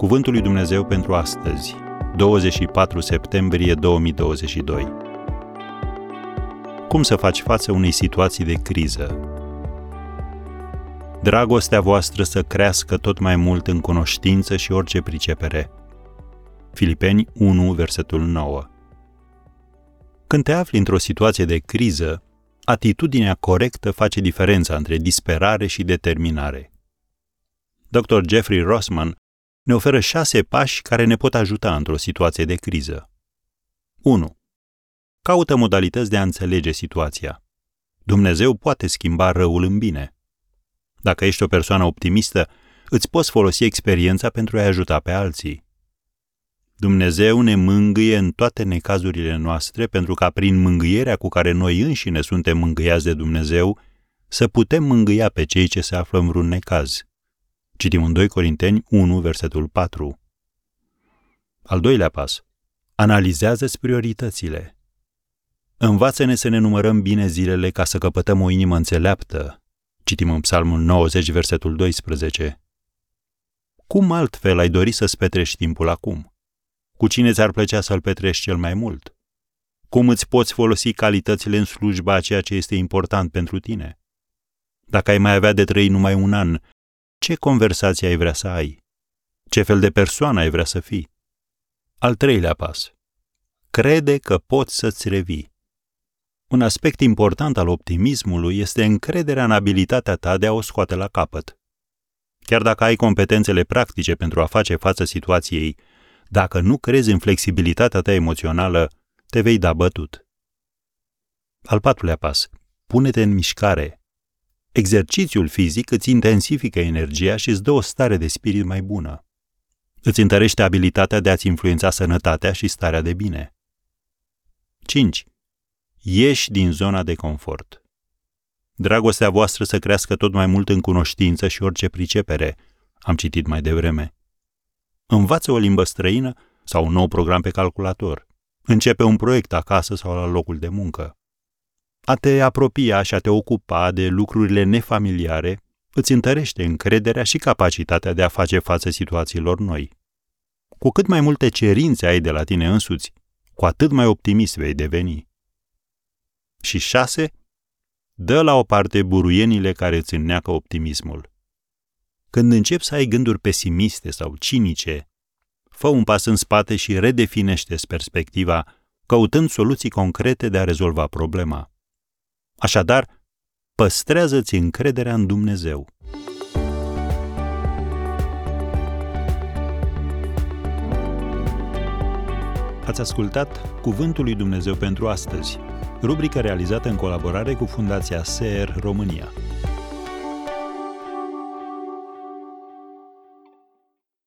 Cuvântul lui Dumnezeu pentru astăzi, 24 septembrie 2022. Cum să faci față unei situații de criză? Dragostea voastră să crească tot mai mult în cunoștință și orice pricepere. Filipeni 1, versetul 9. Când te afli într-o situație de criză, atitudinea corectă face diferența între disperare și determinare. Dr. Jeffrey Rossman ne oferă șase pași care ne pot ajuta într-o situație de criză. 1. Caută modalități de a înțelege situația. Dumnezeu poate schimba răul în bine. Dacă ești o persoană optimistă, îți poți folosi experiența pentru a-i ajuta pe alții. Dumnezeu ne mângâie în toate necazurile noastre pentru ca prin mângâierea cu care noi înșine suntem mângâiați de Dumnezeu, să putem mângâia pe cei ce se află în vreun necaz. Citim în 2 Corinteni 1, versetul 4. Al doilea pas. Analizează-ți prioritățile. Învață-ne să ne numărăm bine zilele ca să căpătăm o inimă înțeleaptă. Citim în Psalmul 90, versetul 12. Cum altfel ai dori să-ți petrești timpul acum? Cu cine ți-ar plăcea să-l petrești cel mai mult? Cum îți poți folosi calitățile în slujba a ceea ce este important pentru tine? Dacă ai mai avea de trăi numai un an, ce conversație ai vrea să ai? Ce fel de persoană ai vrea să fii? Al treilea pas. Crede că poți să-ți revii. Un aspect important al optimismului este încrederea în abilitatea ta de a o scoate la capăt. Chiar dacă ai competențele practice pentru a face față situației, dacă nu crezi în flexibilitatea ta emoțională, te vei da bătut. Al patrulea pas. Pune-te în mișcare. Exercițiul fizic îți intensifică energia și îți dă o stare de spirit mai bună. Îți întărește abilitatea de a-ți influența sănătatea și starea de bine. 5. Ieși din zona de confort. Dragostea voastră să crească tot mai mult în cunoștință și orice pricepere, am citit mai devreme. Învață o limbă străină sau un nou program pe calculator. Începe un proiect acasă sau la locul de muncă. A te apropia și a te ocupa de lucrurile nefamiliare îți întărește încrederea și capacitatea de a face față situațiilor noi. Cu cât mai multe cerințe ai de la tine însuți, cu atât mai optimist vei deveni. Și șase, dă la o parte buruienile care îți înneacă optimismul. Când începi să ai gânduri pesimiste sau cinice, fă un pas în spate și redefinește perspectiva, căutând soluții concrete de a rezolva problema. Așadar, păstrează-ți încrederea în Dumnezeu. Ați ascultat Cuvântul lui Dumnezeu pentru astăzi, rubrica realizată în colaborare cu Fundația SER România.